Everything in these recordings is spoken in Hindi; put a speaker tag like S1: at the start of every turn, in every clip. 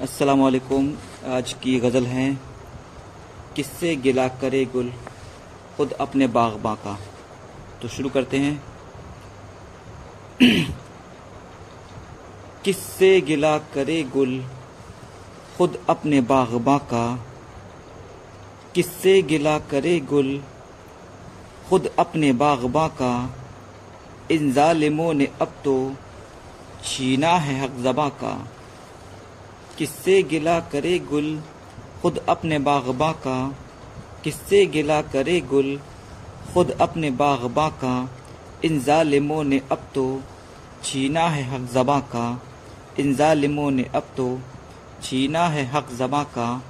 S1: अस्सलाम वालेकुम आज की गज़ल है, किससे गिला करे गुल? खुद अपने बागबा का। तो शुरू करते हैं। किससे गिला करे गुल? खुद अपने बागबा का। किससे गिला करे गुल? खुद अपने बागबा का। इन जालिमों ने अब तो छीना है हक जबा का। किससे गिला करे गुल? खुद अपने बागबा का। किससे गिला करे गुल? खुद अपने बागबा का। इन जालिमों ने अब तो छीना है हक जबा का। इन जालिमों ने अब तो छीना है हक जबा का।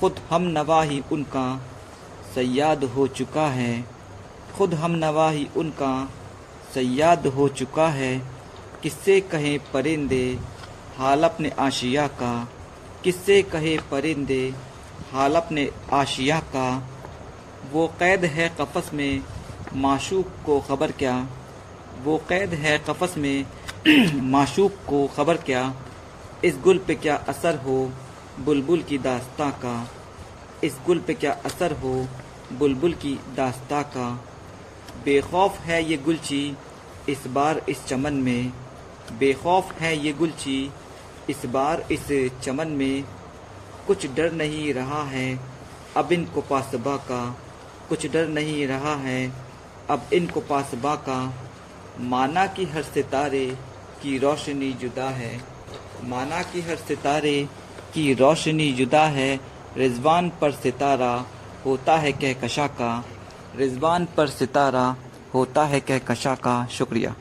S1: खुद हम नवाही उनका सयाद हो चुका है। खुद हम नवाही उनका सयाद हो चुका है। किससे कहें परिंदे हाल अपने आशिया का। किससे कहे परिंदे, हाल अपने आशिया का। वो कैद है कफस में, माशूक को खबर क्या? वो कैद है कफस में, माशूक को खबर क्या? इस गुल पे क्या असर हो, बुलबुल की दास्ता का? इस गुल पे क्या असर हो, बुलबुल की दास्ता का? बेखौफ है ये गुलची, इस बार इस चमन में। बेखौफ है ये गुलची इस बार इस चमन में कुछ डर नहीं रहा है। अब इनको पासबा का कुछ डर नहीं रहा है। अब इनको पासबा का माना कि हर सितारे की रोशनी जुदा है। माना कि हर सितारे की रोशनी जुदा है। रिजवान पर सितारा होता है कहकशा का। रिजवान पर सितारा होता है कहकशा का। शुक्रिया।